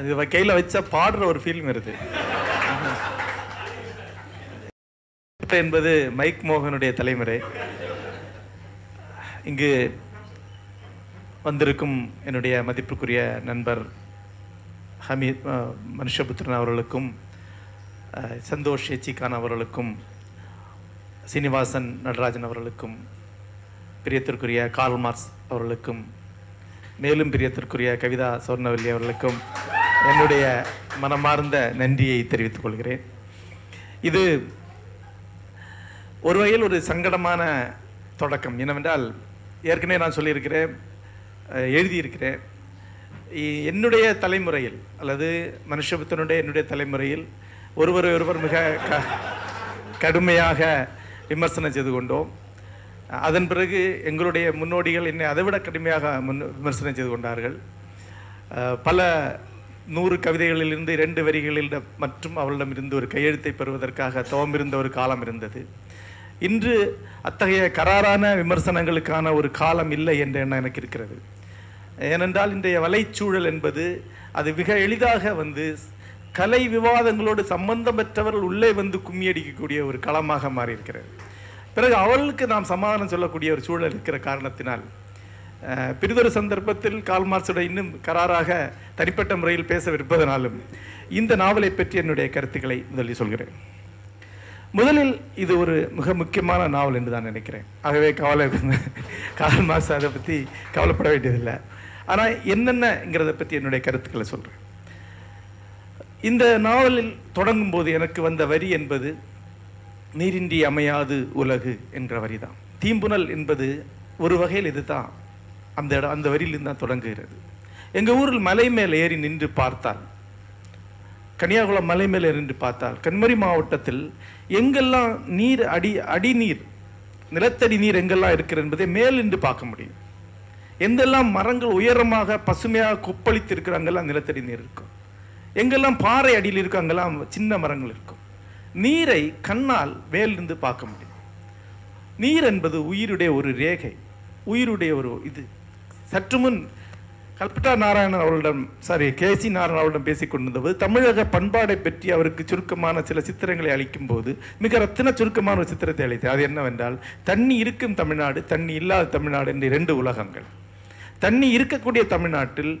அது கையில் வச்சா பாடுற ஒரு ஃபீலிங் வருது. என்பது மைக் மோகனுடைய தலைமுறை. இங்கு வந்திருக்கும் என்னுடைய மதிப்புக்குரிய நண்பர் ஹமீத் மனுஷபுத்திரன் அவர்களுக்கும் சந்தோஷ் எச்சிகான் அவர்களுக்கும் சீனிவாசன் நடராஜன் அவர்களுக்கும் பிரியத்திற்குரிய கார்ல் மார்க்ஸ் அவர்களுக்கும் மேலும் பிரியத்திற்குரிய கவிதா சொர்ணவல்லி அவர்களுக்கும் என்னுடைய மனமார்ந்த நன்றியை தெரிவித்துக் கொள்கிறேன். இது ஒரு வகையில் ஒரு சங்கடமான தொடக்கம். என்னவென்றால் ஏற்கனவே நான் சொல்லியிருக்கிறேன் எழுதியிருக்கிறேன். என்னுடைய தலைமுறையில் அல்லது மனுஷபுத்தனுடைய என்னுடைய தலைமுறையில் ஒருவர் ஒருவர் மிக க கடுமையாக விமர்சனம் செய்து கொண்டோம். அதன் பிறகு எங்களுடைய முன்னோடிகள் என்னை அதைவிட கடுமையாக முன் விமர்சனம் செய்து கொண்டார்கள். பல நூறு கவிதைகளிலிருந்து இரண்டு வரிகளில் மற்றும் அவளிடம் இருந்து ஒரு கையெழுத்தை பெறுவதற்காக தவம் இருந்த ஒரு காலம் இருந்தது. இன்று அத்தகைய கராரான விமர்சனங்களுக்கான ஒரு காலம் இல்லை என்ற எண்ணம் எனக்கு இருக்கிறது. ஏனென்றால் இன்றைய வலைச்சூழல் என்பது அது மிக எளிதாக வந்து கலை விவாதங்களோடு சம்பந்தமற்றவர்கள் உள்ளே வந்து கும்மி அடிக்கக்கூடிய ஒரு களமாக மாறியிருக்கிறது. பிறகு அவர்களுக்கு நாம் சமாதானம் சொல்லக்கூடிய ஒரு சூழல் இருக்கிற காரணத்தினால் பிறிதொரு சந்தர்ப்பத்தில் கால் இன்னும் கராராக தனிப்பட்ட முறையில் பேசவிருப்பதனாலும் இந்த நாவலை பற்றி என்னுடைய கருத்துக்களை முதலில் சொல்கிறேன். முதலில் இது ஒரு மிக முக்கியமான நாவல் என்று தான் நினைக்கிறேன். ஆகவே கவலை கால் மாசம் அதை பற்றி கவலைப்பட வேண்டியதில்லை. ஆனால் என்னென்னங்கிறத பற்றி என்னுடைய கருத்துக்களை சொல்கிறேன் இந்த நாவலில் தொடங்கும் போது எனக்கு வந்த வரி என்பது நீரின்றி அமையாது உலகு என்ற வரிதான். தீம்புணல் என்பது ஒரு வகையில் இதுதான். அந்த இடம் அந்த வரியிலிருந்து தான் தொடங்குகிறது. எங்கள் ஊரில் மலை மேலே ஏறி நின்று பார்த்தால் கன்னியாகுளம் மலை மேலே நின்று பார்த்தால் கன்மரி மாவட்டத்தில் எங்கெல்லாம் நீர் அடி அடிநீர் நிலத்தடி நீர் எங்கெல்லாம் இருக்கிறது என்பதை மேல் நின்று பார்க்க முடியும். எந்தெல்லாம் மரங்கள் உயரமாக பசுமையாக கொப்பளித்து இருக்கிற அங்கெல்லாம் நிலத்தடி நீர் இருக்கும். எங்கெல்லாம் பாறை அடியில் இருக்கும் அங்கெல்லாம் சின்ன மரங்கள் இருக்கும். நீரை கண்ணால் மேலிருந்து பார்க்க முடியும். நீர் என்பது உயிருடைய ஒரு ரேகை உயிருடைய ஒரு இது. சற்று முன் கல்பட்டா நாராயணன் அவர்களிடம் சாரி கே சி நாராயணன் அவர்களிடம் பேசிக் கொண்டிருந்தபோது தமிழக பண்பாடை பற்றி அவருக்கு சுருக்கமான சில சித்திரங்களை அளிக்கும் போது மிக ரத்தின சுருக்கமான ஒரு சித்திரத்தை அளித்தேன் அது என்னவென்றால் தண்ணி இருக்கும் தமிழ்நாடு தண்ணி இல்லாத தமிழ்நாடு என்ற இரண்டு உலகங்கள். தண்ணி இருக்கக்கூடிய தமிழ்நாட்டில்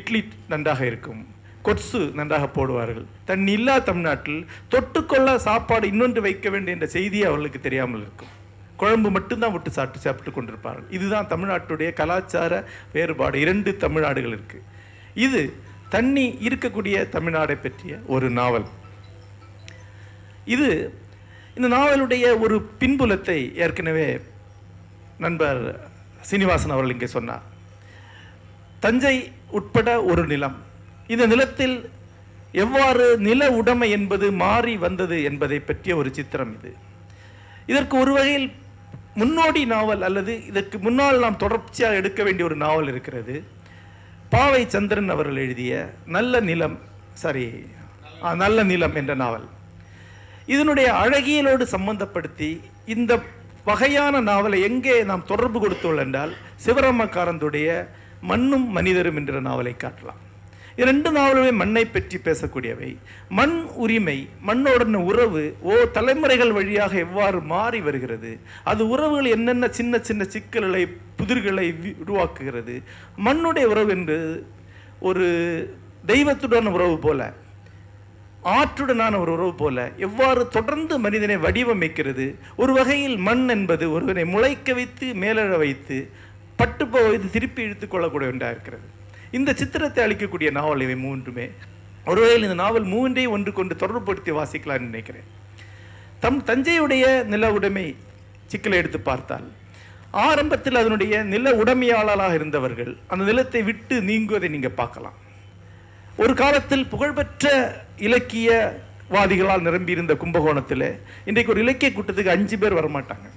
இட்லி நன்றாக இருக்கும் கொட்சு நன்றாக போடுவார்கள். தண்ணி இல்லாத தமிழ்நாட்டில் தொட்டுக்கொள்ள சாப்பாடு இன்னொன்று வைக்க வேண்டும் என்ற செய்தி அவர்களுக்கு தெரியாமல் இருக்கும். குழம்பு மட்டும்தான் விட்டு சாப்பிட்டு சாப்பிட்டு கொண்டிருப்பார்கள். இதுதான் தமிழ்நாட்டுடைய கலாச்சார வேறுபாடு. இரண்டு தமிழ்நாடுகள் இருக்கு. இது தண்ணி இருக்கக்கூடிய தமிழ்நாடை பற்றிய ஒரு நாவல். இது இந்த நாவலுடைய ஒரு பின்புலத்தை ஏற்கனவே நண்பர் சீனிவாசன் அவர்கள் இங்கே சொன்னார். தஞ்சை உட்பட ஒரு நிலம். இந்த நிலத்தில் எவ்வாறு நில உடைமை என்பது மாறி வந்தது என்பதை பற்றிய ஒரு சித்திரம் இது. இதற்கு ஒரு வகையில் முன்னோடி நாவல் அல்லது இதற்கு முன்னால் நாம் தொடர்ச்சியாக எடுக்க வேண்டிய ஒரு நாவல் இருக்கிறது. பாவை சந்திரன் அவர்கள் எழுதிய நல்ல நிலம் சாரி நல்ல நிலம் என்ற நாவல். இதனுடைய அழகியலோடு சம்பந்தப்படுத்தி இந்த வகையான நாவலை எங்கே நாம் தொடர்பு கொடுத்துள்ள என்றால் சிவராமக்காரந்துடைய மண்ணும் மனிதரும் என்ற நாவலை காட்டலாம். இரண்டு நாவலுமே மண்ணை பற்றி பேசக்கூடியவை. மண் உரிமை மண்ணோடன உறவு ஓ தலைமுறைகள் வழியாக எவ்வாறு மாறி வருகிறது? அது உறவுகள் என்னென்ன சின்ன சின்ன சிக்கல்களை புதிர்களை வி- உருவாக்குகிறது? மண்ணுடைய உறவு என்று ஒரு தெய்வத்துடன் உறவு போல ஆற்றுடனான ஒரு உறவு போல எவ்வாறு தொடர்ந்து மனிதனை வடிவமைக்கிறது? ஒரு வகையில் மண் என்பது ஒருவனை முளைக்க வைத்து மேலழ வைத்து பட்டு வைத்து திருப்பி இழுத்துக் கொள்ளக்கூடிய ஒன்றாக இருக்கிறது. இந்த சித்திரத்தை அளிக்கக்கூடிய நாவல் இவை மூன்றுமே. ஒருவேளை இந்த நாவல் மூன்றை ஒன்று கொண்டு தொடர்புபடுத்தி வாசிக்கலாம்னு நினைக்கிறேன். தம் தஞ்சையுடைய நில உடைமை சிக்கலை எடுத்து பார்த்தால் ஆரம்பத்தில் அதனுடைய நில உடைமையாளராக இருந்தவர்கள் அந்த நிலத்தை விட்டு நீங்குவதை நீங்கள் பார்க்கலாம். ஒரு காலத்தில் புகழ்பெற்ற இலக்கியவாதிகளால் நிரம்பியிருந்த கும்பகோணத்தில் இன்றைக்கு ஒரு இலக்கிய கூட்டத்துக்கு அஞ்சு பேர் வரமாட்டாங்க.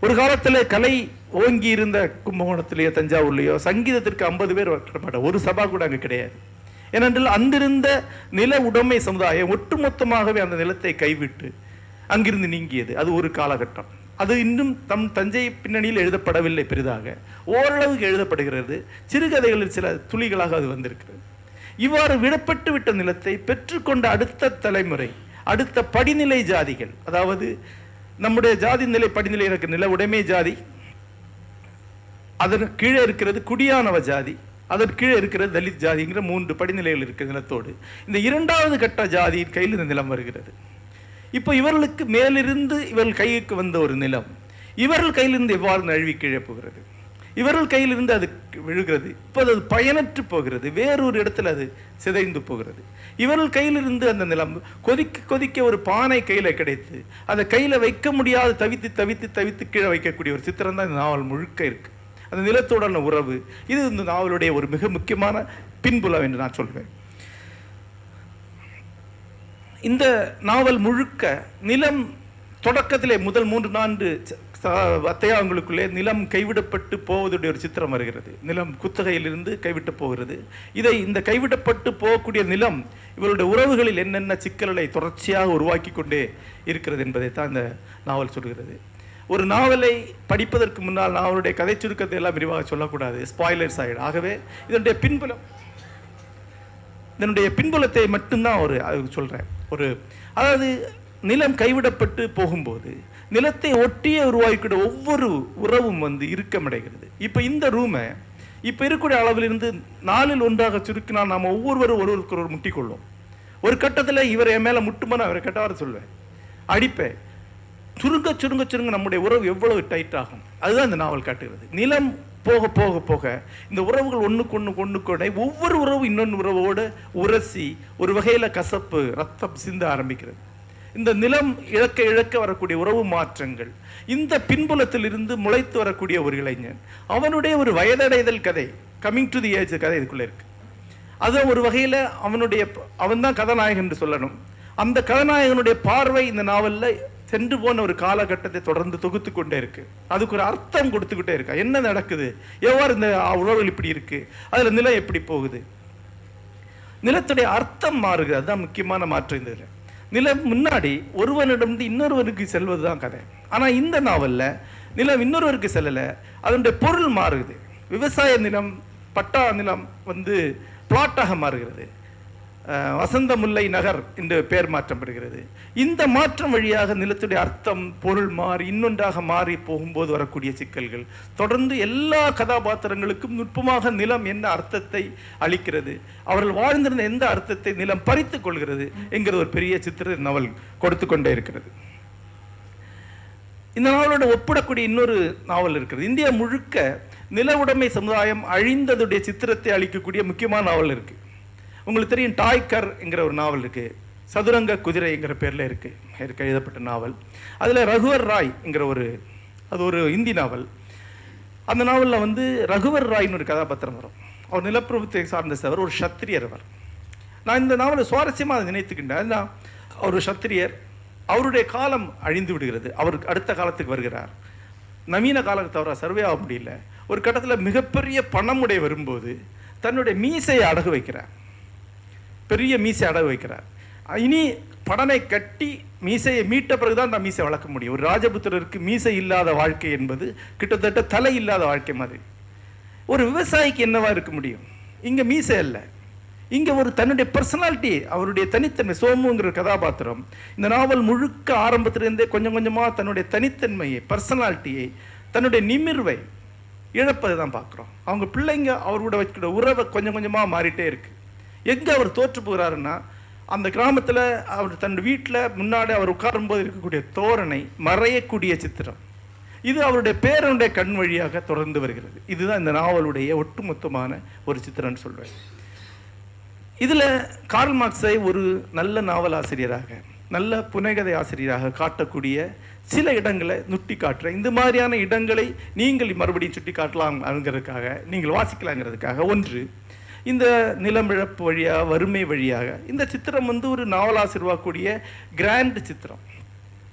ஒரு காலத்தில் கலை ஓங்கி இருந்த கும்பகோணத்திலேயோ தஞ்சாவூர்லேயோ சங்கீதத்திற்கு ஐம்பது பேர் வரமாட்டாங்க ஒரு சபா கூட அங்கே கிடையாது. ஏனென்றால் அங்கிருந்த நில உடைமை சமுதாயம் ஒட்டுமொத்தமாகவே அந்த நிலத்தை கைவிட்டு அங்கிருந்து நீங்கியது. அது ஒரு காலகட்டம். அது இன்னும் தம் தஞ்சை பின்னணியில் எழுதப்படவில்லை பெரிதாக. ஓரளவுக்கு எழுதப்படுகிறது. சிறுகதைகளில் சில துளிகளாக அது வந்திருக்கிறது. இவ்வாறு விடப்பட்டு விட்ட நிலத்தை பெற்றுக்கொண்ட அடுத்த தலைமுறை அடுத்த படிநிலை ஜாதிகள் அதாவது நம்முடைய ஜாதி நிலை படிநிலை இருக்கிற நில உடைமை ஜாதி அதன் கீழே இருக்கிறது குடியானவ ஜாதி அதன் கீழே இருக்கிறது தலித் ஜாதிங்கிற மூன்று படிநிலைகள் இருக்கிற நிலத்தோடு. இந்த இரண்டாவது கட்ட ஜாதியின் கையில் இந்த நிலம் வருகிறது. இப்போ இவர்களுக்கு மேலிருந்து இவர்கள் கைக்கு வந்த ஒரு நிலம். இவர்கள் கையிலிருந்து எவ்வாறு நழுவி கீழே போகிறது? இவர்கள் கையிலிருந்து அது விழுகிறது. இப்போ அது பயனற்று போகிறது. வேறொரு இடத்துல அது சிதைந்து போகிறது. இவர்கள் கையிலிருந்து அந்த நிலம் கொதிக்க கொதிக்க ஒரு பானை கையில கிடைத்து அதை கையில வைக்க முடியாது தவித்து தவித்து தவித்து கீழே வைக்கக்கூடிய ஒரு சித்திரம் தான் இந்த நாவல் முழுக்க இருக்கு. அந்த நிலத்துடன உறவு இது இந்த நாவலுடைய ஒரு மிக முக்கியமான பின்புலம் என்று நான் சொல்வேன். இந்த நாவல் முழுக்க நிலம் தொடக்கத்திலே முதல் மூன்று நான்கு ச- அவங்களுக்குள்ளே நிலம் கைவிடப்பட்டு போவதுடைய ஒரு சித்திரம் வருகிறது. நிலம் குத்தகையிலிருந்து கைவிட்டு போகிறது. இதை இந்த கைவிடப்பட்டு போகக்கூடிய நிலம் இவருடைய உறவுகளில் என்னென்ன சிக்கல்களை தொடர்ச்சியாக உருவாக்கி கொண்டே இருக்கிறது என்பதை தான் இந்த நாவல் சொல்கிறது. ஒரு நாவலை படிப்பதற்கு முன்னால் நாவலுடைய கதை சுருக்கத்தை எல்லாம் விரிவாக சொல்லக்கூடாது. ஸ்பாய்லர்ஸ் ஆகிடும் ஆகவே இதனுடைய பின்புலம் இதனுடைய பின்புலத்தை மட்டும்தான் ஒரு சொல்கிறேன் ஒரு அதாவது நிலம் கைவிடப்பட்டு போகும்போது நிலத்தை ஒட்டியே உருவாக்கிற ஒவ்வொரு உறவும் வந்து இறுக்கமடைகிறது. இப்போ இந்த ரூமை இப்போ இருக்கக்கூடிய அளவிலிருந்து நாலில் ஒன்றாக சுருக்கினா நாம் ஒவ்வொருவரும் ஒருவருக்கு ஒரு முட்டிக்கொள்வோம் ஒரு கட்டத்தில் இவர் என் மேலே முட்டுமா நான் அவரை கெட்டவாறு சொல்வேன் அடிப்பேன் சுருங்க சுருங்க சுருங்க நம்முடைய உறவு எவ்வளவு டைட் ஆகும். அதுதான் இந்த நாவல் காட்டுகிறது. நிலம் போக போக போக இந்த உறவுகள் ஒண்ணுக்கு ஒண்ணு கொண்டு கொண்டே ஒவ்வொரு உறவு இன்னொன்று உறவோடு உரசி ஒரு வகையில கசப்பு ரத்தம் சிந்த ஆரம்பிக்கிறது. இந்த நிலம் இழக்க இழக்க வரக்கூடிய உறவு மாற்றங்கள் இந்த பின்புலத்தில் இருந்து முளைத்து வரக்கூடிய ஒரு இளைஞன் அவனுடைய ஒரு வயதடைதல் கதை கமிங் டு தி ஏஜ் கதை இதுக்குள்ளே இருக்கு. அது ஒரு வகையில அவனுடைய அவன் தான் கதாநாயகன் என்று சொல்லணும். அந்த கதாநாயகனுடைய பார்வை இந்த நாவல்ல சென்று போன ஒரு காலகட்டத்தை தொடர்ந்து தொகுத்து கொண்டே இருக்கு. அதுக்கு ஒரு அர்த்தம் கொடுத்துக்கிட்டே இருக்கா. என்ன நடக்குது? எவ்வாறு இந்த உறவுகள் இப்படி இருக்கு? அதுல நிலம் எப்படி போகுது? நிலத்துடைய அர்த்தம் மாறுகிறது. அதுதான் முக்கியமான மாற்றம் இந்த நிலம் முன்னாடி ஒருவனிடமிருந்து இன்னொருவனுக்கு செல்வதுதான் கதை. ஆனால் இந்த நாவலில் நிலம் இன்னொருவருக்கு செல்லல அதனுடைய பொருள் மாறுது. விவசாய நிலம் பட்டா நிலம் வந்து பிளாட்டாக மாறுகிறது. வசந்த முல்லை நகர் என்று பெயர் மாற்றம் பெறுகிறது இந்த மாற்றம் வழியாக நிலத்துடைய அர்த்தம் பொருள் மாறி இன்னொன்றாக மாறி போகும்போது வரக்கூடிய சிக்கல்கள். தொடர்ந்து எல்லா கதாபாத்திரங்களுக்கும் நுட்பமாக நிலம் என்ன அர்த்தத்தை அளிக்கிறது? அவர்கள் வாழ்ந்திருந்த எந்த அர்த்தத்தை நிலம் பறித்து கொள்கிறது? என்கிற ஒரு பெரிய சித்திர நாவல் கொடுத்து கொண்டே இருக்கிறது. இந்த நாவலோட ஒப்பிடக்கூடிய இன்னொரு நாவல் இருக்கிறது. இந்தியா முழுக்க நில உடைமை சமுதாயம் அழிந்ததுடைய சித்திரத்தை அளிக்கக்கூடிய முக்கியமான நாவல் இருக்குது உங்களுக்கு தெரியும் டாய்கர் என்கிற ஒரு நாவல் இருக்குது சதுரங்க குதிரை என்கிற இருக்குது இருக்கு. எழுதப்பட்ட நாவல். அதில் ரகுவர் ராய் என்கிற ஒரு அது ஒரு இந்தி நாவல். அந்த நாவலில் வந்து ரகுவர் ராய்னு ஒரு கதாபாத்திரம் வரும். அவர் நிலப்பிரபுத்தை சார்ந்த அவர் ஒரு சத்திரியர் அவர். நான் இந்த நாவலை சுவாரஸ்யமாக அதை நினைத்துக்கிட்டேன். அதுதான் அவர் சத்திரியர். அவருடைய காலம் அழிந்து விடுகிறது. அவருக்கு அடுத்த காலத்துக்கு வருகிறார். நவீன காலத்தை அவரை சர்வே ஆக முடியல. ஒரு கட்டத்தில் மிகப்பெரிய பணமுடைய வரும்போது தன்னுடைய மீசையை அடகு வைக்கிறார். பெரிய மீசை அடகு வைக்கிறார். இனி படனை கட்டி மீசையை மீட்ட பிறகுதான் அந்த மீசை வளர்க்க முடியும். ஒரு ராஜபுத்திரருக்கு மீசை இல்லாத வாழ்க்கை என்பது கிட்டத்தட்ட தலை இல்லாத வாழ்க்கை மாதிரி. ஒரு விவசாயிக்கு என்னவா இருக்க முடியும்? இங்க மீசை அல்ல. இங்க ஒரு தன்னுடைய பர்சனாலிட்டி அவருடைய தனித்தன்மை சோமுங்கிற கதாபாத்திரம் இந்த நாவல் முழுக்க ஆரம்பத்திலிருந்தே கொஞ்சம் கொஞ்சமா தன்னுடைய தனித்தன்மையை பர்சனாலிட்டியை தன்னுடைய நிமிர்வை இழப்பதை தான் பார்க்குறோம். அவங்க பிள்ளைங்க அவரோட வச்சுக்கிற உறவை கொஞ்சம் கொஞ்சமாக மாறிட்டே இருக்கு. எங்க அவர் தோற்று போகிறாருன்னா அந்த கிராமத்துல அவர் தன் வீட்டில் முன்னாடி அவர் உட்காரும்போது இருக்கக்கூடிய தோரணை மறையக்கூடிய சித்திரம். இது அவருடைய பேரனுடைய கண் வழியாக தொடர்ந்து வருகிறது. இதுதான் இந்த நாவலுடைய ஒட்டுமொத்தமான ஒரு சித்திரம்னு சொல்வேன். இதுல கார்ல் மார்க்ஸை ஒரு நல்ல நாவல் ஆசிரியராக நல்ல புனைகதை ஆசிரியராக காட்டக்கூடிய சில இடங்களை நுட்டி காட்டுறேன். இந்த மாதிரியான இடங்களை நீங்கள் மறுபடியும் சுட்டி காட்டலாம்ங்கிறதுக்காக நீங்கள் வாசிக்கலாங்கிறதுக்காக. ஒன்று இந்த நிலமிழப்பு வழியாக வறுமை வழியாக இந்த சித்திரம் வந்து ஒரு நாவலாசிர்வாக்கூடிய கிராண்ட் சித்திரம்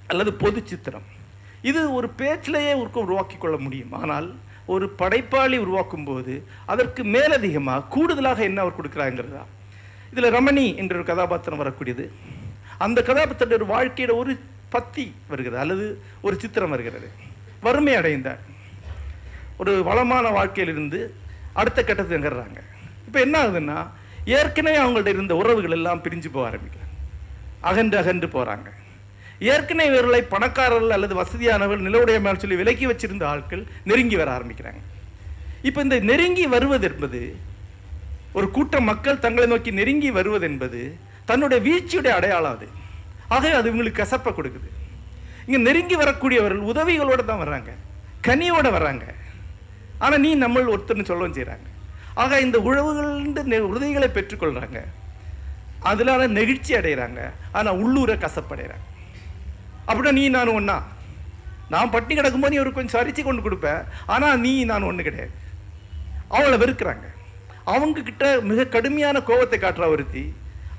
அல்லது பொது சித்திரம். இது ஒரு பேச்சிலேயே ஒரு உருவாக்கி கொள்ள முடியும். ஆனால் ஒரு படைப்பாளி உருவாக்கும் போது அதற்கு மேலதிகமாக கூடுதலாக என்ன அவர் கொடுக்குறாங்கிறது இதில் ரமணி என்ற ஒரு கதாபாத்திரம் வரக்கூடியது. அந்த கதாபாத்திர ஒரு வாழ்க்கையோட ஒரு பத்தி வருகிறது அல்லது ஒரு சித்திரம் வருகிறது. வறுமை அடைந்தார். ஒரு வளமான வாழ்க்கையிலிருந்து அடுத்த கட்டத்துக்கு எங்கிறாங்க இப்போ என்ன ஆகுதுன்னா ஏற்கனவே அவங்கள்ட்ட இருந்த உறவுகள் எல்லாம் பிரிஞ்சு போக ஆரம்பிக்கிறாங்க. அகன்று அகன்று போகிறாங்க ஏற்கனவே இவர்களை பணக்காரர்கள் அல்லது வசதியானவர்கள் நிலவுடைய மேல் சொல்லி விலக்கி வச்சிருந்த ஆட்கள் நெருங்கி வர ஆரம்பிக்கிறாங்க. இப்போ இந்த நெருங்கி வருவது என்பது ஒரு கூட்டம் மக்கள் தங்களை நோக்கி நெருங்கி வருவது என்பது தன்னுடைய வீழ்ச்சியுடைய அடையாளம் அது. ஆகவே அது இவங்களுக்கு கசப்பை கொடுக்குது. இங்க நெருங்கி வரக்கூடியவர்கள் உதவிகளோட தான் வர்றாங்க. கனியோடு வர்றாங்க. ஆனால் நீ நம்ம ஒருத்தர்னு சொல்லவும் செய்கிறாங்க ஆக இந்த உழவுகள் உதவிகளை பெற்றுக்கொள்கிறாங்க அதனால நெகிழ்ச்சி அடைகிறாங்க ஆனால் உள்ளூரை கசப்படைகிறாங்க அப்படின்னா நீ நான் ஒன்றா நான் பட்டி கிடக்கும்போது நீ ஒரு கொஞ்சம் சரிச்சு கொண்டு கொடுப்பேன் ஆனால் நீ நான் ஒன்று கிடையாது. அவளை வெறுக்கிறாங்க. அவங்க கிட்ட மிக கடுமையான கோபத்தை காட்டுற ஒருத்தி.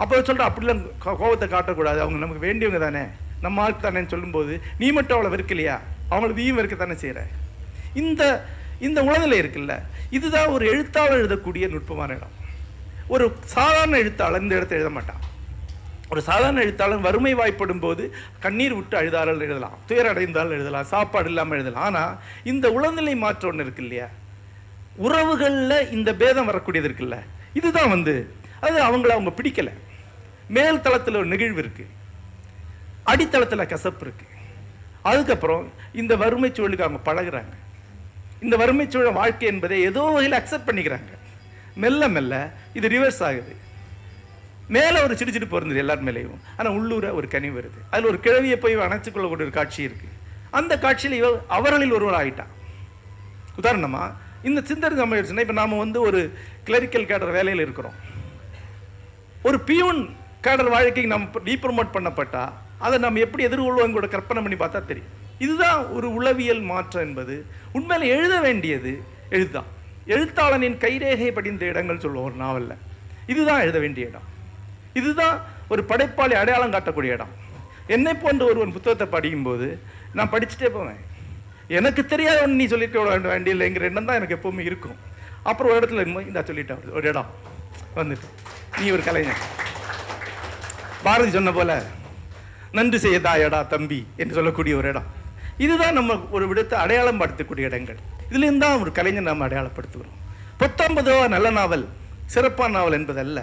அப்போ சொல்கிற அப்படிலாம் கோபத்தை காட்டக்கூடாது. அவங்க நமக்கு வேண்டியவங்க தானே. நம்ம ஆளுக்கு தானேன்னு சொல்லும்போது நீ மட்டும் அவளை வெறுக்கலையா? அவங்கள நீயும் வெறுக்க தானே செய்கிற இந்த இந்த உளநிலை இருக்குல்ல இதுதான் ஒரு எழுத்தாளர் எழுதக்கூடிய நுட்பமான இடம். ஒரு சாதாரண எழுத்தாளர் இந்த இடத்தை எழுத மாட்டான். ஒரு சாதாரண எழுத்தாளர் வறுமை வாய்ப்படும் போது கண்ணீர் விட்டு அழுதாரால் எழுதலாம். துயர் அடைந்தால் எழுதலாம். சாப்பாடு இல்லாமல் எழுதலாம். ஆனால் இந்த உளநிலை மாற்றம் ஒன்று இருக்கு இல்லையா? உறவுகளில் இந்த பேதம் வரக்கூடியது இருக்குல்ல? இதுதான் வந்து அது அவங்கள அவங்க பிடிக்கலை. மேல் தளத்தில் ஒரு நெகிழ்வு இருக்குது அடித்தளத்தில் கசப்பு இருக்குது அதுக்கப்புறம் இந்த வறுமை சூழலுக்கு அவங்க பழகுறாங்க. இந்த வறுமை சூழல் வாழ்க்கை என்பதை ஏதோ வகையில் அக்செப்ட் பண்ணிக்கிறாங்க. மெல்ல மெல்ல இது ரிவர்ஸ் ஆகுது. மேல ஒரு சிடிச்சிட்டு பிறந்தது எல்லார் மேலேயும். ஆனா உள்ளூர ஒரு கனி வருது. அதுல ஒரு கிழவியை போய் அணைச்சு கொள்ளக்கூடிய ஒரு காட்சி இருக்கு. அந்த காட்சியில் இவ அவர்களில் ஒருவர் ஆயிட்டான். உதாரணமா இந்த சிந்தனை நம்ம இப்போ இப்ப நாம வந்து ஒரு கிளரிக்கல் கேடர் வேலையில் இருக்கிறோம். ஒரு பியூன் கேடர் வாழ்க்கைக்கு நம்ம ரீப்ரமோட் பண்ணப்பட்டா அதை நம்ம எப்படி எதிர்கொள்வோம் கூட கற்பனை பண்ணி பார்த்தா தெரியும். இதுதான் ஒரு உளவியல் மாற்றம் என்பது. உண்மையில் எழுத வேண்டியது எழுத்தான். எழுத்தாளனின் கைரேகை படிந்த இடங்கள் சொல்லுவோம் ஒரு நாவல்ல. இதுதான் எழுத வேண்டிய இடம். இதுதான் ஒரு படைப்பாளி அடையாளம் காட்டக்கூடிய இடம். என்னை போன்ற ஒருவன் புத்தகத்தை படிக்கும்போது நான் படிச்சுட்டே போவேன். எனக்கு தெரியாத ஒன்று நீ சொல்லிட்டு விட வேண்டிய வேண்டியில்லைங்கிற எண்ணம் தான் எனக்கு எப்பவுமே இருக்கும். அப்புறம் ஒரு இடத்துல இருக்கும்போது இந்த சொல்லிட்டேன் ஒரு இடம் வந்துட்டு. நீ ஒரு கலைஞர் பாரதி சொன்ன போல நன்றி செய்யதாயடா தம்பி என்று சொல்லக்கூடிய ஒரு இடம். இதுதான் நம்ம ஒரு விடத்தை அடையாளம் படுத்தக்கூடிய இடங்கள். இதுலேருந்து தான் ஒரு கலைஞர் நாம் அடையாளப்படுத்துகிறோம். பத்தொன்பதோ நல்ல நாவல் சிறப்பான நாவல் என்பதல்ல.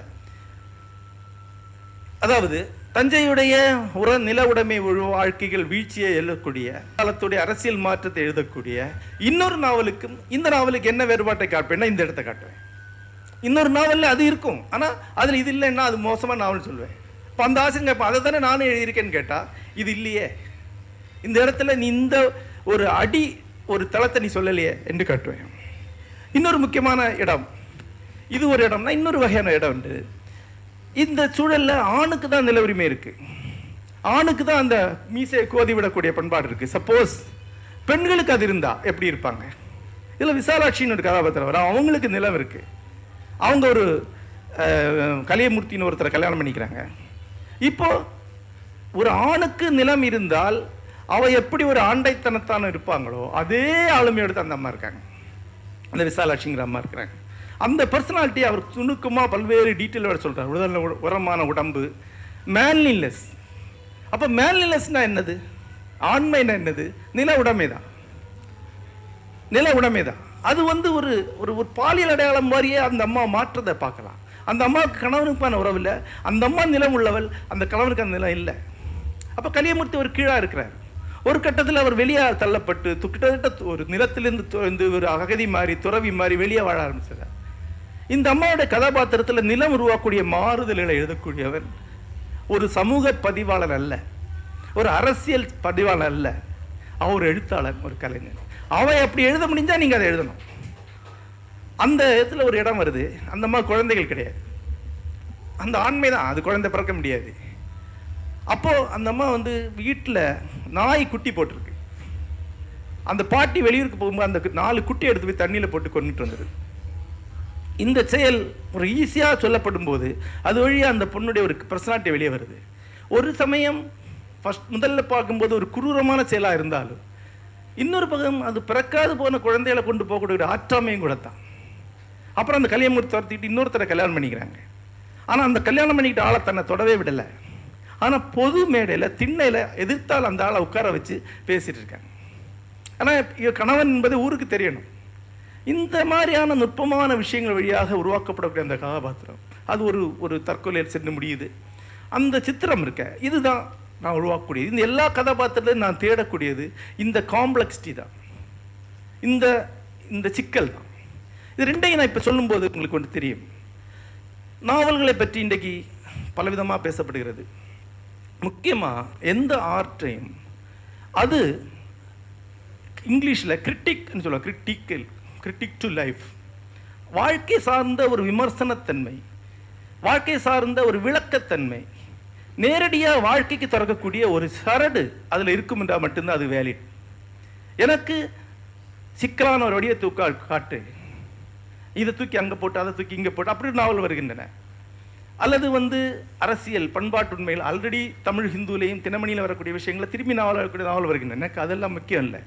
அதாவது தஞ்சையுடைய உர நில உடைமை வாழ்க்கைகள் வீழ்ச்சியை எழுதக்கூடிய காலத்துடைய அரசியல் மாற்றத்தை எழுதக்கூடிய இன்னொரு நாவலுக்கும் இந்த நாவலுக்கு என்ன வேறுபாட்டை காட்டுவேன்னா இந்த இடத்தை காட்டுவேன் இன்னொரு நாவல்ல அது இருக்கும். ஆனா அதில் இது இல்லைன்னா அது மோசமா நாவல் சொல்லுவேன் இப்போ அந்த ஆசிரியர் இப்போ அதை தானே நானும் எழுதியிருக்கேன்னு கேட்டால் இது இல்லையே. இந்த இடத்துல நீ இந்த ஒரு அடி ஒரு தளத்தை நீ சொல்லலையே என்று காட்டுவேன். இன்னொரு முக்கியமான இடம். இது ஒரு இடம்னா இன்னொரு வகையான இடம் உண்டு. இந்த சூழலில் ஆணுக்கு தான் நில உரிமை இருக்கு. ஆணுக்கு தான் அந்த மீசையை கோதி விடக்கூடிய பண்பாடு இருக்கு. சப்போஸ் பெண்களுக்கு அது இருந்தா எப்படி இருப்பாங்க? இதில் விசாலாட்சின்னு ஒரு கதாபாத்திரம் வரும். அவங்களுக்கு நிலம் இருக்கு. அவங்க ஒரு கலியமூர்த்தின்னு ஒருத்தரை கல்யாணம் பண்ணிக்கிறாங்க. இப்போ ஒரு ஆணுக்கு நிலம் இருந்தால் அவள் எப்படி ஒரு ஆண்டைத்தனத்தான இருப்பாங்களோ அதே ஆளுமையோடு அந்த அம்மா இருக்காங்க. அந்த விசாலாட்சிங்கிற அம்மா இருக்கிறாங்க. அந்த பர்சனாலிட்டி அவர் துணுக்கமாக பல்வேறு டீட்டெயிலோட சொல்கிறார் உடல் உட- உரமான உடம்பு மேன்லினஸ் அப்போ மேன்லினஸ்னா என்னது? ஆண்மைனா என்னது? நில உடைமை தான் நில உடைமை தான் அது வந்து ஒரு ஒரு ஒரு பாலியல் அடையாளம் மாதிரியே அந்த அம்மா மாற்றத்தை பார்க்கலாம். அந்த அம்மாவுக்கு கணவனுக்கான உறவு இல்லை. அந்த அம்மா நிலம் உள்ளவள் அந்த கணவனுக்கு அந்த நிலம் இல்லை. அப்போ கலியமூர்த்தி ஒரு கீழா இருக்கிறார். ஒரு கட்டத்தில் அவர் வெளியே தள்ளப்பட்டு கிட்டத்தட்ட ஒரு நிலத்திலிருந்து இருந்து ஒரு அகதி மாதிரி துறவி மாதிரி வெளியே வாழ ஆரம்பிச்சார். இந்த அம்மாவுடைய கதாபாத்திரத்துல நிலம் உருவாக்கக்கூடிய மாறுதல்களை எழுதக்கூடியவன் ஒரு சமூக பதிவாளர் அல்ல. ஒரு அரசியல் பதிவாளர் அல்ல. அவர் எழுத்தாளர் ஒரு கலைஞர். அவன் அப்படி எழுத முடிஞ்சா நீங்க அதை எழுதணும். அந்த இடத்துல ஒரு இடம் வருது. அந்த மாதிரி குழந்தைகள் கிடையாது. அந்த ஆண்மை தான் அது குழந்தை பிறக்க முடியாது. அப்போது அந்த அம்மா வந்து வீட்டில் நாய் குட்டி போட்டிருக்கு. அந்த பாட்டி வெளியூருக்கு போகும்போது அந்த நாலு குட்டி எடுத்து போய் தண்ணியில் போட்டு கொண்டுட்டு வந்தது. இந்த செயல் ஒரு ஈஸியாக சொல்லப்படும் போது அது வழியாக அந்த பொண்ணுடைய ஒரு பர்சனாலிட்டி வெளியே வருது. ஒரு சமயம் ஃபர்ஸ்ட் முதல்ல பார்க்கும்போது ஒரு குரூரமான செயலாக இருந்தாலும் இன்னொரு பக்கம் அது பிறக்காது போன குழந்தைகளை கொண்டு போகக்கூடிய ஒரு ஆற்றாமையும் கூட தான் அப்புறம் அந்த கல்யாணம் துரத்திட்டு இன்னொருத்தரை கல்யாணம் பண்ணிக்கிறாங்க. ஆனால் அந்த கல்யாணம் பண்ணிக்கிட்ட ஆளை தன்னை தொடவே விடலை. ஆனால் பொது மேடையில் திண்ணையில் எதிர்த்தால் அந்த ஆளை உட்கார வச்சு பேசிகிட்டு இருக்காங்க. ஆனால் கணவன் என்பது ஊருக்கு தெரியணும். இந்த மாதிரியான நுட்பமான விஷயங்கள் வழியாக உருவாக்கப்படக்கூடிய அந்த கதாபாத்திரம் அது ஒரு ஒரு தற்கொலையில் சென்று முடியுது. அந்த சித்திரம் இருக்க இதுதான் நான் உருவாக்கக்கூடியது. இந்த எல்லா கதாபாத்திரத்தையும் நான் தேடக்கூடியது இந்த காம்ப்ளெக்சிட்டி தான். இந்த இந்த சிக்கல் தான். இது ரெண்டையும் நான் இப்போ சொல்லும்போது உங்களுக்கு ஒன்று தெரியும். நாவல்களை பற்றி இன்றைக்கு பலவிதமாக பேசப்படுகிறது. முக்கியமாக எந்த ஆர்ட்டையும் அது இங்கிலீஷில் கிரிட்டிக்னு சொல்ல கிரிட்டிக்கல் கிரிட்டிக் டு லைஃப் வாழ்க்கை சார்ந்த ஒரு விமர்சனத்தன்மை வாழ்க்கை சார்ந்த ஒரு விளக்கத்தன்மை நேரடியாக வாழ்க்கைக்கு திறக்கக்கூடிய ஒரு சரடு அதில் இருக்கும் என்றால் மட்டும்தான் அது வேலிட் எனக்கு சிக்கலான ஒரு வழியை தூக்கால் காட்டு. இதை தூக்கி அங்கே போட்டு அதை தூக்கி இங்கே போட்டு அப்படி நாவல் வருகின்றன. அல்லது வந்து அரசியல் பண்பாட்டு உண்மைகள் ஆல்ரெடி தமிழ் ஹிந்துலையும் தினமணியில் வரக்கூடிய விஷயங்களை திரும்பி நாவல் வரக்கூடிய நாவல் வருகின்றன. எனக்கு அதெல்லாம் முக்கியம் இல்லை.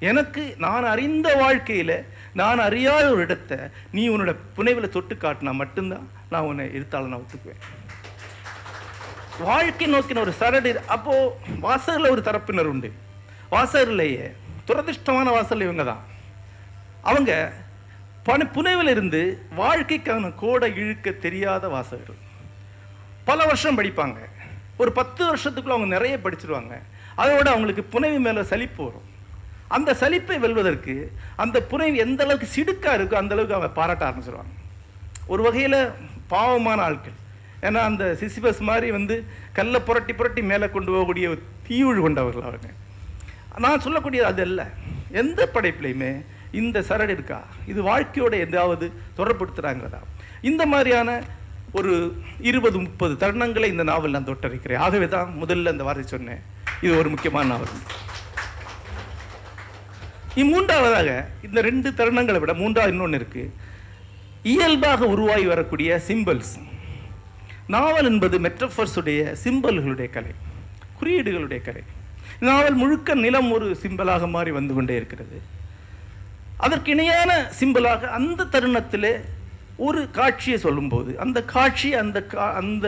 எனக்கு நான் அறிந்த வாழ்க்கையில் நான் அறியாத ஒரு இடத்தை நீ உன்னோட புனைவில் தொட்டு காட்டினா மட்டும்தான் நான் உன்னை எழுத்தாளர் நான் ஒத்துக்குவேன். வாழ்க்கை நோக்கின ஒரு சரடு அப்போ வாசகர்ல ஒரு தரப்பினர் உண்டு. வாசகர்லேயே துரதிர்ஷ்டமான வாசல் இவங்க தான் அவங்க பணி புனைவில் இருந்து வாழ்க்கைக்கான கோடை இழுக்க தெரியாத வாசகர்கள். பல வருஷம் படிப்பாங்க. ஒரு பத்து வருஷத்துக்குள்ள அவங்க நிறைய படிச்சிருவாங்க. அதோட அவங்களுக்கு புனைவு மேலே சலிப்பு வரும். அந்த சலிப்பை வெல்வதற்கு அந்த புனைவு எந்த அளவுக்கு சிடுக்காக இருக்கோ அந்த அளவுக்கு அவங்க பாராட்ட ஆரம்பிச்சிருவாங்க. ஒரு வகையில் பாவமான ஆட்கள். ஏன்னா அந்த சிசிபஸ் மாதிரி வந்து கல்லை புரட்டி புரட்டி மேலே கொண்டு போகக்கூடிய தீவுழு கொண்டவர்கள் அவங்க. நான் சொல்லக்கூடியது அது அல்ல. எந்த படைப்புலையுமே இந்த சரடு இருக்கா? இது வாழ்க்கையோட எதாவது தொடர்படுத்துகிறாங்கிறதா இந்த மாதிரியான ஒரு இருபது முப்பது தருணங்களை இந்த நாவல் நான் தொட்டரிக்கிறேன் ஆகவே தான் முதல்ல இந்த வார்த்தை சொன்னேன். இது ஒரு முக்கியமான நாவல். மூன்றாவதாக இந்த ரெண்டு தருணங்களை விட மூன்றாவது இன்னொன்று இருக்கு. இயல்பாக உருவாகி வரக்கூடிய சிம்பிள்ஸ் நாவல் என்பது மெட்ரஃபர்ஸுடைய சிம்பல்களுடைய கலை. குறியீடுகளுடைய கலை. நாவல் முழுக்க நிலம் ஒரு சிம்பலாக மாறி வந்து கொண்டே இருக்கிறது. அதற்கு இணையான சிம்பலாக அந்த தருணத்திலே ஒரு காட்சியை சொல்லும்போது அந்த காட்சி அந்த கா அந்த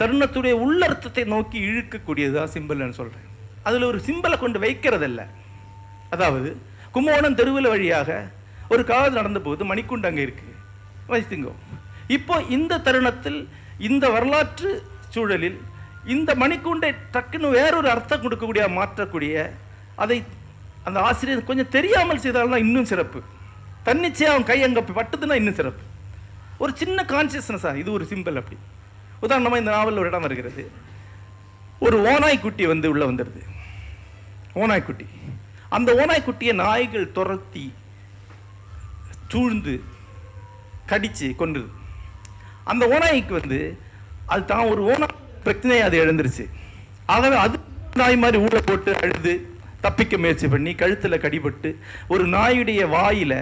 தருணத்துடைய உள்ளர்த்தத்தை நோக்கி இழுக்கக்கூடியதுதான் சிம்பிள்னு சொல்கிறேன் அதில் ஒரு சிம்பலை கொண்டு வைக்கிறதில்ல. அதாவது கும்பகோணம் தெருவில் வழியாக ஒரு காதல் நடந்த போது மணிக்குண்டு அங்கே இருக்குது வைத்துங்கோ. இப்போ இந்த தருணத்தில் இந்த வரலாற்று சூழலில் இந்த மணிக்குண்டை டக்குன்னு வேறொரு அர்த்தம் கொடுக்கக்கூடிய மாற்றக்கூடிய அதை அந்த ஆசிரியர் கொஞ்சம் தெரியாமல் செய்தால்தான் இன்னும் சிறப்பு. தன்னிச்சையாக அவன் கை அங்கே பட்டுதுன்னா இன்னும் சிறப்பு. ஒரு சின்ன கான்சியஸ்னஸா இது ஒரு சிம்பிள் அப்படி. உதாரணமாக இந்த நாவலில் ஒரு இடம் வருகிறது. ஒரு ஓனாய்க்குட்டி வந்து உள்ளே வந்துடுது ஓனாய்க்குட்டி அந்த ஓனாய்க்குட்டியை நாய்கள் துரத்தி சூழ்ந்து கடித்து கொண்டுது அந்த ஓநாய்க்கு வந்து அது தான் ஒரு ஓனாய் பிரச்சனையை அது எழுந்துருச்சு. ஆகவே அது நாய் மாதிரி ஊழ போட்டு அழுது தப்பிக்க முயற்சி பண்ணி கழுத்துல கடிபட்டு ஒரு நாயுடைய வாயில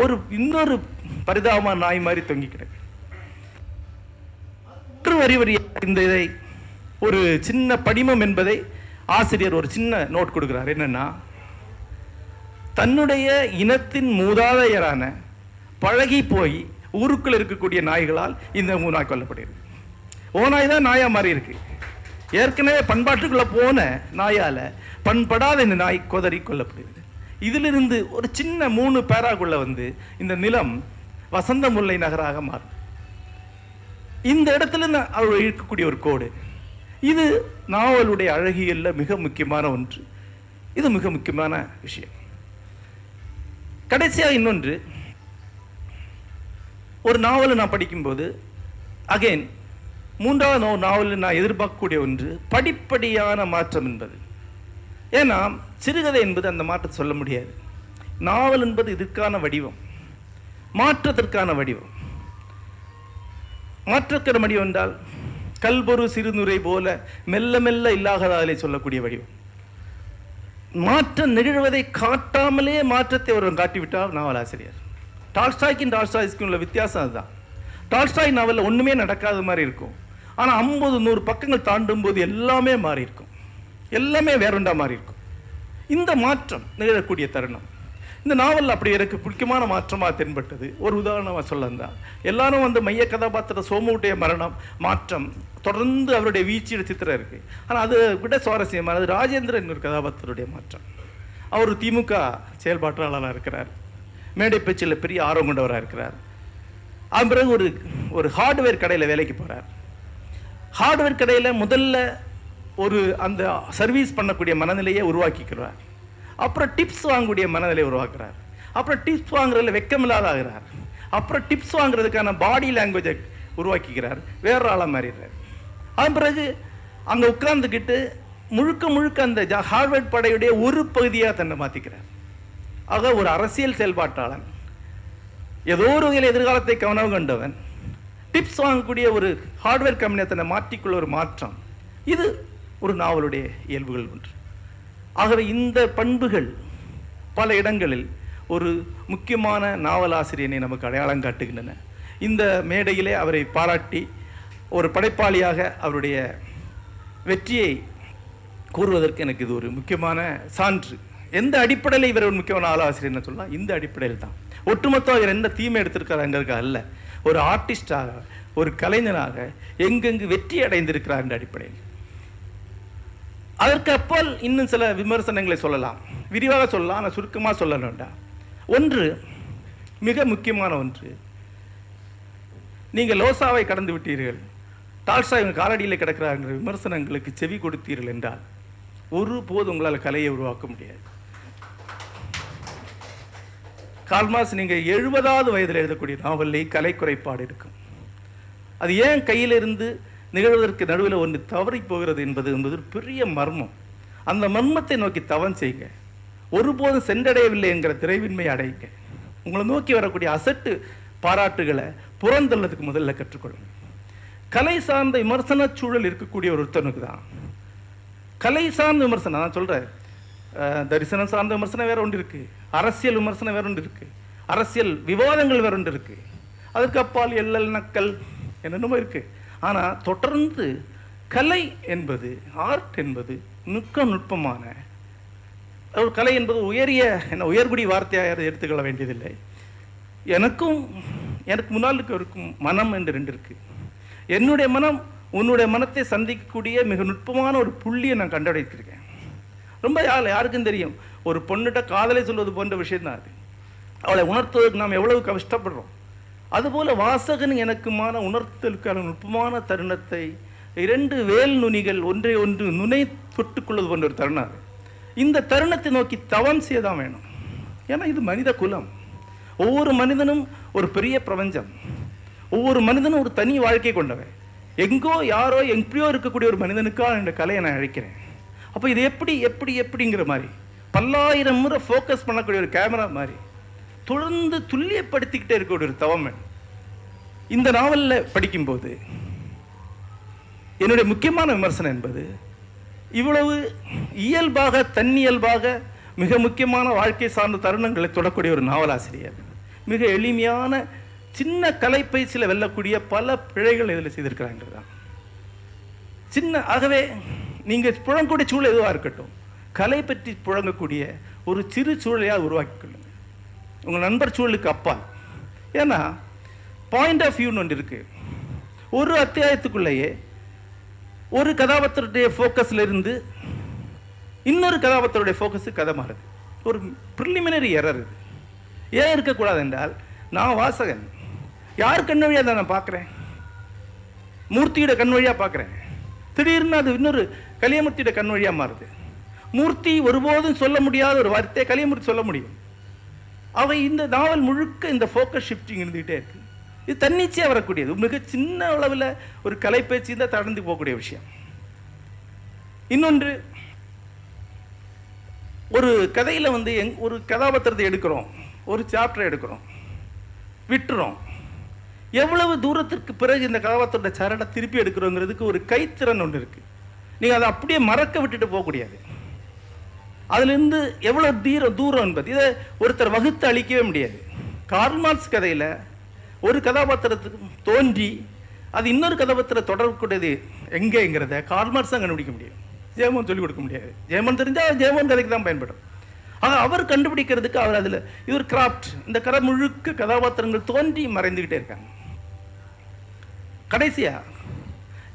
ஒரு இன்னொரு பரிதாபமான நாய் மாதிரி தொங்கி கிடக்கு. ஒரு வரி வரி இந்த இதை ஒரு சின்ன படிமம் என்பதை ஆசிரியர் ஒரு சின்ன நோட் கொடுக்கிறார். என்னன்னா தன்னுடைய இனத்தின் மூதாதையரான பழகி போய் ஊருக்குள் இருக்கக்கூடிய நாய்களால் இந்த நாய் கொல்லப்படுகிறது. ஓநாய் தான் நாயா மாறி இருக்கு. ஏற்கனவே பண்பாட்டுக்குள்ளே போன நாயால பண்படாத இந்த நாய் கொதறி கொல்லப்படுகிறது. இதிலிருந்து ஒரு சின்ன மூணு பேராக்குள்ள வந்து இந்த நிலம் வசந்த முல்லை நகராக மாறும். இந்த இடத்துல நான் அவர் இருக்கக்கூடிய ஒரு கோடு. இது நாவலுடைய அழகியல்ல மிக முக்கியமான ஒன்று. இது மிக முக்கியமான விஷயம். கடைசியாக இன்னொன்று. ஒரு நாவலை நான் படிக்கும்போது அகைன் மூன்றாவது நோ நாவலில் நான் எதிர்பார்க்கக்கூடிய ஒன்று படிப்படியான மாற்றம் என்பது. ஏன்னா சிறுகதை என்பது அந்த மாற்றத்தை சொல்ல முடியாது. நாவல் என்பது இதற்கான வடிவம். மாற்றத்திற்கான வடிவம். மாற்றத்திற வடிவம் என்றால் கல்பொரு சிறுநுரை போல மெல்ல மெல்ல இல்லாததாலே சொல்லக்கூடிய வடிவம். மாற்றம் நிகழ்வதை காட்டாமலே மாற்றத்தை ஒருவன் காட்டிவிட்டால் நாவல் ஆசிரியர் டால்ஸ்டாய்க்கும் டால்ஸ்டாய்ஸ்க்கும் உள்ள வித்தியாசம் அதுதான். டால்ஸ்டாய் நாவலில் ஒன்றுமே நடக்காத மாதிரி இருக்கும். ஆனால் ஐம்பது நூறு பக்கங்கள் தாண்டும் போது எல்லாமே மாறி இருக்கும் எல்லாமே வேறுண்டா மாறி இருக்கும் இந்த மாற்றம் நிகழக்கூடிய தருணம். இந்த நாவல் அப்படி எனக்கு முக்கியமான மாற்றமாக தென்பட்டது. ஒரு உதாரணமாக சொல்லந்தா எல்லாரும் வந்து மைய கதாபாத்திர சோமுடைய மரணம் மாற்றம் தொடர்ந்து அவருடைய வீழ்ச்சியோட சித்திரம் இருக்கு. ஆனால் அது விட சுவாரஸ்யமானது ராஜேந்திரன் ஒரு கதாபாத்திரருடைய மாற்றம். அவர் திமுக செயல்பாட்டாளராக இருக்கிறார். மேடை பேச்சில் பெரிய ஆர்வம் கொண்டவராக இருக்கிறார். அதன் பிறகு ஒரு ஒரு ஹார்ட்வேர் கடையில் வேலைக்கு போகிறார் ஹார்ட்வேர் கடையில் முதல்ல ஒரு அந்த சர்வீஸ் பண்ணக்கூடிய மனநிலையை உருவாக்கிக்கிறார். அப்புறம் டிப்ஸ் வாங்கக்கூடிய மனநிலையை உருவாக்குறார். அப்புறம் டிப்ஸ் வாங்குறதுல வெக்கமில்லாத ஆகிறார். அப்புறம் டிப்ஸ் வாங்குறதுக்கான பாடி லாங்குவேஜை உருவாக்கிக்கிறார். வேற ஆளாக மாறிடுறார். அதன் பிறகு அங்கே உட்கார்ந்துக்கிட்டு முழுக்க முழுக்க அந்த ஜா- ஹார்வர்ட் படையுடைய ஒரு பகுதியாக தன்னை மாற்றிக்கிறார் ஆக ஒரு அரசியல் செயல்பாட்டாளன் ஏதோ ஒரு வகையில் எதிர்காலத்தை கவனம் கண்டவன் டிப்ஸ் வாங்கக்கூடிய ஒரு ஹார்ட்வேர் கம்பெனியை தன்னை மாற்றிக்கொள்ள ஒரு மாற்றம். இது ஒரு நாவலுடைய இயல்புகள் ஒன்று. ஆகவே இந்த பண்புகள் பல இடங்களில் ஒரு முக்கியமான நாவலாசிரியனை நமக்கு அடையாளம் காட்டுகின்றன. இந்த மேடையிலே அவரை பாராட்டி ஒரு படைப்பாளியாக அவருடைய வெற்றியை கூறுவதற்கு எனக்கு இது ஒரு முக்கியமான சான்று. எந்த அடிப்படையில் இவர் ஒரு முக்கியமான ஆளாசிரியர்னு சொல்லலாம் இந்த அடிப்படையில் தான் ஒட்டுமொத்தம் இவர் என்ன தீமை எடுத்திருக்காருங்கிறதுக்கு அல்ல. ஒரு ஆர்டிஸ்டாக ஒரு கலைஞனாக எங்கெங்கு வெற்றி அடைந்திருக்கிறார் என்ற அடிப்படையில். அதற்கு அப்பால் இன்னும் சில விமர்சனங்களை சொல்லலாம். விரிவாக சொல்லலாம் ஆனால் சுருக்கமாக சொல்ல வேண்டாம் ஒன்று மிக முக்கியமான ஒன்று. நீங்கள் லோசாவை கடந்து விட்டீர்கள். டால்ஸ்டாய் இவங்க காலடியில் என்ற விமர்சனங்களுக்கு செவி கொடுத்தீர்கள் என்றால் ஒருபோது உங்களால் கலையை உருவாக்க முடியாது. கால்மாஸ் நீங்கள் எழுபதாவது வயதில் எழுதக்கூடிய நாவலில் கலை குறைபாடு இருக்கும் அது ஏன் கையிலிருந்து நிகழ்வதற்கு நடுவில் ஒன்று தவறி போகிறது என்பது என்பது ஒரு பெரிய மர்மம். அந்த மர்மத்தை நோக்கி தவம் செய்யுங்க ஒருபோதும் சென்றடையவில்லை என்கிற திரைவின்மை அடையுங்க உங்களை நோக்கி வரக்கூடிய அசட்டு பாராட்டுகளை புறந்தள்ளதுக்கு முதல்ல கற்றுக்கொள்ளுங்க. கலை சார்ந்த விமர்சன சூழல் இருக்கக்கூடிய ஒருத்தனுக்கு தான். கலை சார்ந்த விமர்சனம் நான் சொல்றேன். தரிசனம் சார்ந்த விமர்சனம் வேற ஒன்று இருக்கு. அரசியல் விமர்சனம் வேற ஒன்று இருக்கு. அரசியல் விவாதங்கள் வேற ஒன்று இருக்கு. அதுக்கு அப்பால் எல்லல் நக்கல் என்னென்னமோ இருக்கு. ஆனா தொடர்ந்து கலை என்பது ஆர்ட் என்பது நுட்ப நுட்பமான ஒரு கலை என்பது உயரிய என்ன உயர்குடி வார்த்தையாக எடுத்துக்கொள்ள வேண்டியதில்லை. எனக்கும் எனக்கு முன்னால் இருக்கும் மனம் என்று ரெண்டு இருக்கு. என்னுடைய மனம் உன்னுடைய மனத்தை சந்திக்கக்கூடிய மிக நுட்பமான ஒரு புள்ளியை நான் கண்டடைத்திருக்கேன். ரொம்ப யார் யாருக்கும் தெரியும். ஒரு பொண்ணுகிட்ட காதலை சொல்வது போன்ற விஷயந்தான் அது. அவளை உணர்த்துவதற்கு நாம் எவ்வளவு கஷ்டப்படுறோம். அதுபோல வாசகன் எனக்குமான உணர்த்தலுக்கான நுட்பமான தருணத்தை இரண்டு வேல் நுனிகள் ஒன்றை ஒன்று நுனை தொட்டுக்கொள்வது போன்ற ஒரு தருணம் அது. இந்த தருணத்தை நோக்கி தவம் செய்யதான் வேணும். ஏன்னா இது மனித குலம். ஒவ்வொரு மனிதனும் ஒரு பெரிய பிரபஞ்சம். ஒவ்வொரு மனிதனும் ஒரு தனி வாழ்க்கை கொண்டவன். எங்கோ யாரோ எங்கேயோ இருக்கக்கூடிய ஒரு மனிதனுக்காக இந்த கலையை நான் அழைக்கிறேன். அப்போ இது எப்படி எப்படி எப்படிங்கிற மாதிரி. பல்லாயிரம் முறை ஃபோக்கஸ் பண்ணக்கூடிய ஒரு கேமரா மாதிரி. தொடர்ந்து துல்லியப்படுத்திக்கிட்டே இருக்கக்கூடிய ஒரு தவமன் இந்த நாவலில் படிக்கும்போது என்னுடைய முக்கியமான விமர்சனம் என்பது இவ்வளவு இயல்பாக தன்னியல்பாக மிக முக்கியமான வாழ்க்கை சார்ந்த தருணங்களை தொடக்கூடிய ஒரு நாவலாசிரியர். மிக எளிமையான சின்ன கலைப்பயிற்சியில் வெல்லக்கூடிய பல பிழைகள் இதில் செய்திருக்கிறாங்க தான் சின்ன ஆகவே நீங்கள் புழங்கக்கூடிய சூழல் எதுவாக இருக்கட்டும். கலை பற்றி புழங்கக்கூடிய ஒரு சிறு சூழலையாக உருவாக்கி கொள்ளுங்க. உங்கள் நண்பர் சூழலுக்கு அப்பால். ஏன்னா பாயிண்ட் ஆஃப் வியூன்னு ஒன்று இருக்கு. ஒரு அத்தியாயத்துக்குள்ளேயே ஒரு கதாபாத்திரத்துடைய ஃபோக்கஸில் இருந்து இன்னொரு கதாபாத்திரத்துடைய ஃபோக்கஸு கதை மாறுது. ஒரு ப்ரிலிமினரி எரர் இது. ஏன் இருக்கக்கூடாது என்றால் நான் வாசகன். யார் கண் வழியாக தான் நான் பார்க்குறேன்? மூர்த்தியோட கண் வழியாக பார்க்குறேன். திடீர்னு அது இன்னொரு கலியமூர்த்தியோட கண் வழியாக மாறுது. மூர்த்தி ஒருபோதும் சொல்ல முடியாத ஒரு வார்த்தையை கலியமூர்த்தி சொல்ல முடியும். அவை இந்த நாவல் முழுக்க இந்த ஃபோக்கஸ் ஷிஃப்டிங் இருந்துகிட்டே இருக்கு. இது தன்னிச்சையாக வரக்கூடியது. மிக சின்ன அளவில் ஒரு கலைப்பயிற்சி தான் தடந்து போகக்கூடிய விஷயம். இன்னொன்று ஒரு கதையில் வந்து எங் ஒரு கதாபாத்திரத்தை எடுக்கிறோம். ஒரு சாப்டரை எடுக்கிறோம். விட்டுறோம். எவ்வளவு தூரத்திற்கு பிறகு இந்த கதாபாத்திரத்தை சரடை திருப்பி எடுக்கிறோங்கிறதுக்கு ஒரு கைத்திறன் ஒன்று இருக்கு. நீங்கள் அதை அப்படியே மறக்க விட்டுட்டு போகக்கூடியது அதுலேருந்து எவ்வளவு தீரம் தூரம் என்பது இதை ஒருத்தர் வகுத்து அழிக்கவே முடியாது. கார்மார்ஸ் கதையில் ஒரு கதாபாத்திரத்துக்கு தோன்றி அது இன்னொரு கதாபாத்திரம் தொடரக்கூடியது எங்கேங்கிறத கார்மார்ஸ் தான் கண்டுபிடிக்க முடியும். ஜெயமோன் சொல்லிக் கொடுக்க முடியாது. ஜெயமோன் தெரிஞ்சால் ஜெயமோன் கதைக்கு தான் பயன்படும். ஆக அவர் கண்டுபிடிக்கிறதுக்கு அவர் அதில் இவர் கிராஃப்ட் இந்த கதை முழுக்க கதாபாத்திரங்கள் தோன்றி மறைந்துக்கிட்டே இருக்காங்க. கடைசியா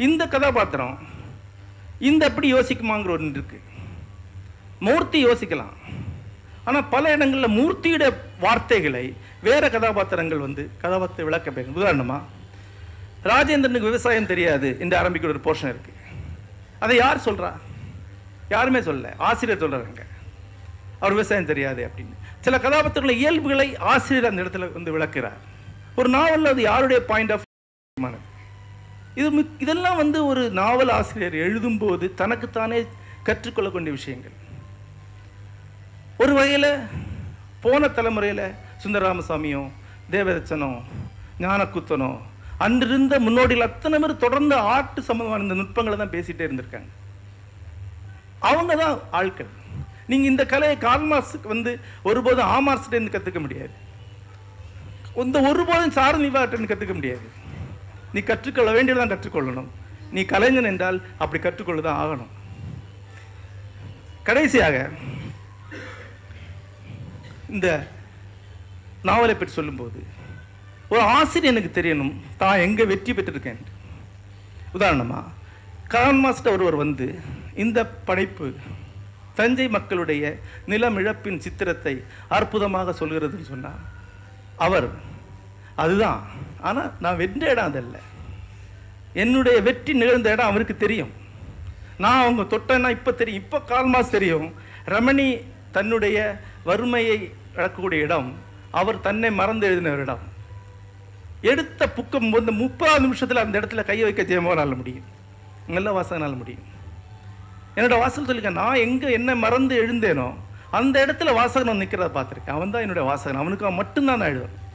இந்த கதாபாத்திரம் இந்த எப்படி யோசிக்குமாங்கிற ஒன்று இருக்கு. மூர்த்தி யோசிக்கலாம். ஆனால் பல இடங்களில் மூர்த்தியோட வார்த்தைகளை வேற கதாபாத்திரங்கள் வந்து கதாபாத்திர விளக்க பேங்க உதாரணமா ராஜேந்திரனுக்கு விவசாயம் தெரியாது என்று ஆரம்பிக்கிற ஒரு போர்ஷன் இருக்கு. அதை யார் சொல்றா? யாருமே சொல்லல. ஆசிரியர் சொல்றாங்க அவர் விவசாயம் தெரியாது அப்படின்னு. சில கதாபாத்திரங்கள இயல்புகளை ஆசிரியர் அந்த இடத்துல வந்து விளக்குறார். ஒரு நாவலில் அது யாருடைய பாயிண்ட் ஆஃப் இது இதெல்லாம் வந்து ஒரு நாவல் ஆசிரியர் எழுதும்போது தனக்குத்தானே கற்றுக்கொள்ளக்கூடிய விஷயங்கள். ஒரு வகையில் போன தலைமுறையில் சுந்தரராமசாமியோ தேவதச்சனோ ஞானக்குத்தனோ அன்றிருந்த முன்னோடிகள் அத்தனை பேர் தொடர்ந்து ஆட்டு சம்பந்தமான இந்த நுட்பங்களை தான் பேசிகிட்டே இருந்திருக்காங்க. அவங்க தான் ஆட்கள். நீங்க இந்த கலையை கால்மார்ஸுக்கு வந்து ஒருபோதும் ஆமாஸ்டேன்னு கற்றுக்க கத்துக்க முடியாது. இந்த ஒருபோதும் சாரணிவாட்டின்னு கத்துக்க முடியாது. நீ கற்றுக்கொள்ள வேண்டியதான் கற்றுக்கொள்ளணும். நீ கலைஞன் என்றால் அப்படி கற்றுக்கொள்ள தான் ஆகணும். கடைசியாக இந்த நாவலை பற்றி சொல்லும்போது ஒரு ஆசிரியர் எனக்கு தெரியணும் தான் எங்கே வெற்றி பெற்றிருக்கேன்? உதாரணமாக கான் மாஸ்டர் ஒருவர் வந்து இந்த படைப்பு தஞ்சை மக்களுடைய நிலம் இழப்பின் சித்திரத்தை அற்புதமாக சொல்கிறதுன்னு சொன்னார். அவர் அதுதான் ஆனால் நான் வென்ற இடம் அதல்ல. என்னுடைய வெற்றி நிகழ்ந்த இடம் அவருக்கு தெரியும். நான் அவங்க தொட்டேன்னா இப்போ தெரியும். இப்ப கால்மாஸ் தெரியும். ரமணி தன்னுடைய வறுமையை இழக்கக்கூடிய இடம் அவர் தன்னை மறந்து எழுதின ஒரு இடம். எடுத்த புக்கம் வந்து முப்பது நிமிஷத்தில் அந்த இடத்துல கை வைக்க ஜெயமோகனால முடியும். நல்ல வாசகனால் முடியும். என்னோட வாசல் சொல்லிக்க நான் எங்கே என்ன மறந்து எழுந்தேனோ அந்த இடத்துல வாசகன் நிற்கிறத பார்த்துருக்கேன். அவன் தான் என்னுடைய வாசகன். அவனுக்கு அவன் மட்டும்தான் நான் எழுதுவேன்.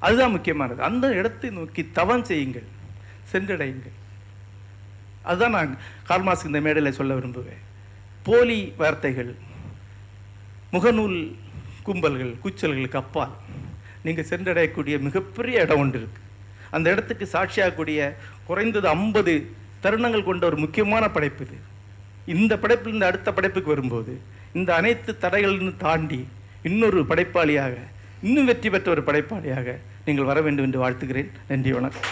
அதுதான் முக்கியமானது. அந்த இடத்தை நோக்கி தவம் செய்யுங்கள். சென்றடையுங்கள். அதுதான் நான் கால்மாஸ் இந்த மேடையில் சொல்ல விரும்புவேன். போலி வார்த்தைகள் முகநூல் கும்பல்கள் கூச்சல்களுக்கு அப்பால் நீங்கள் சென்றடையக்கூடிய மிகப்பெரிய இடம் ஒன்று இருக்கு. அந்த இடத்துக்கு சாட்சியாகக்கூடிய குறைந்தது ஐம்பது தருணங்கள் கொண்ட ஒரு முக்கியமான படைப்பு இது. இந்த படைப்பிலிருந்து அடுத்த படைப்புக்கு வரும்போது இந்த அனைத்து தடைகளிலிருந்து தாண்டி இன்னொரு படைப்பாளியாக இன்னும் வெற்றி பெற்ற ஒரு படைப்பாளியாக நீங்கள் வர வேண்டும் என்று வாழ்த்துகிறேன். நன்றி வணக்கம்.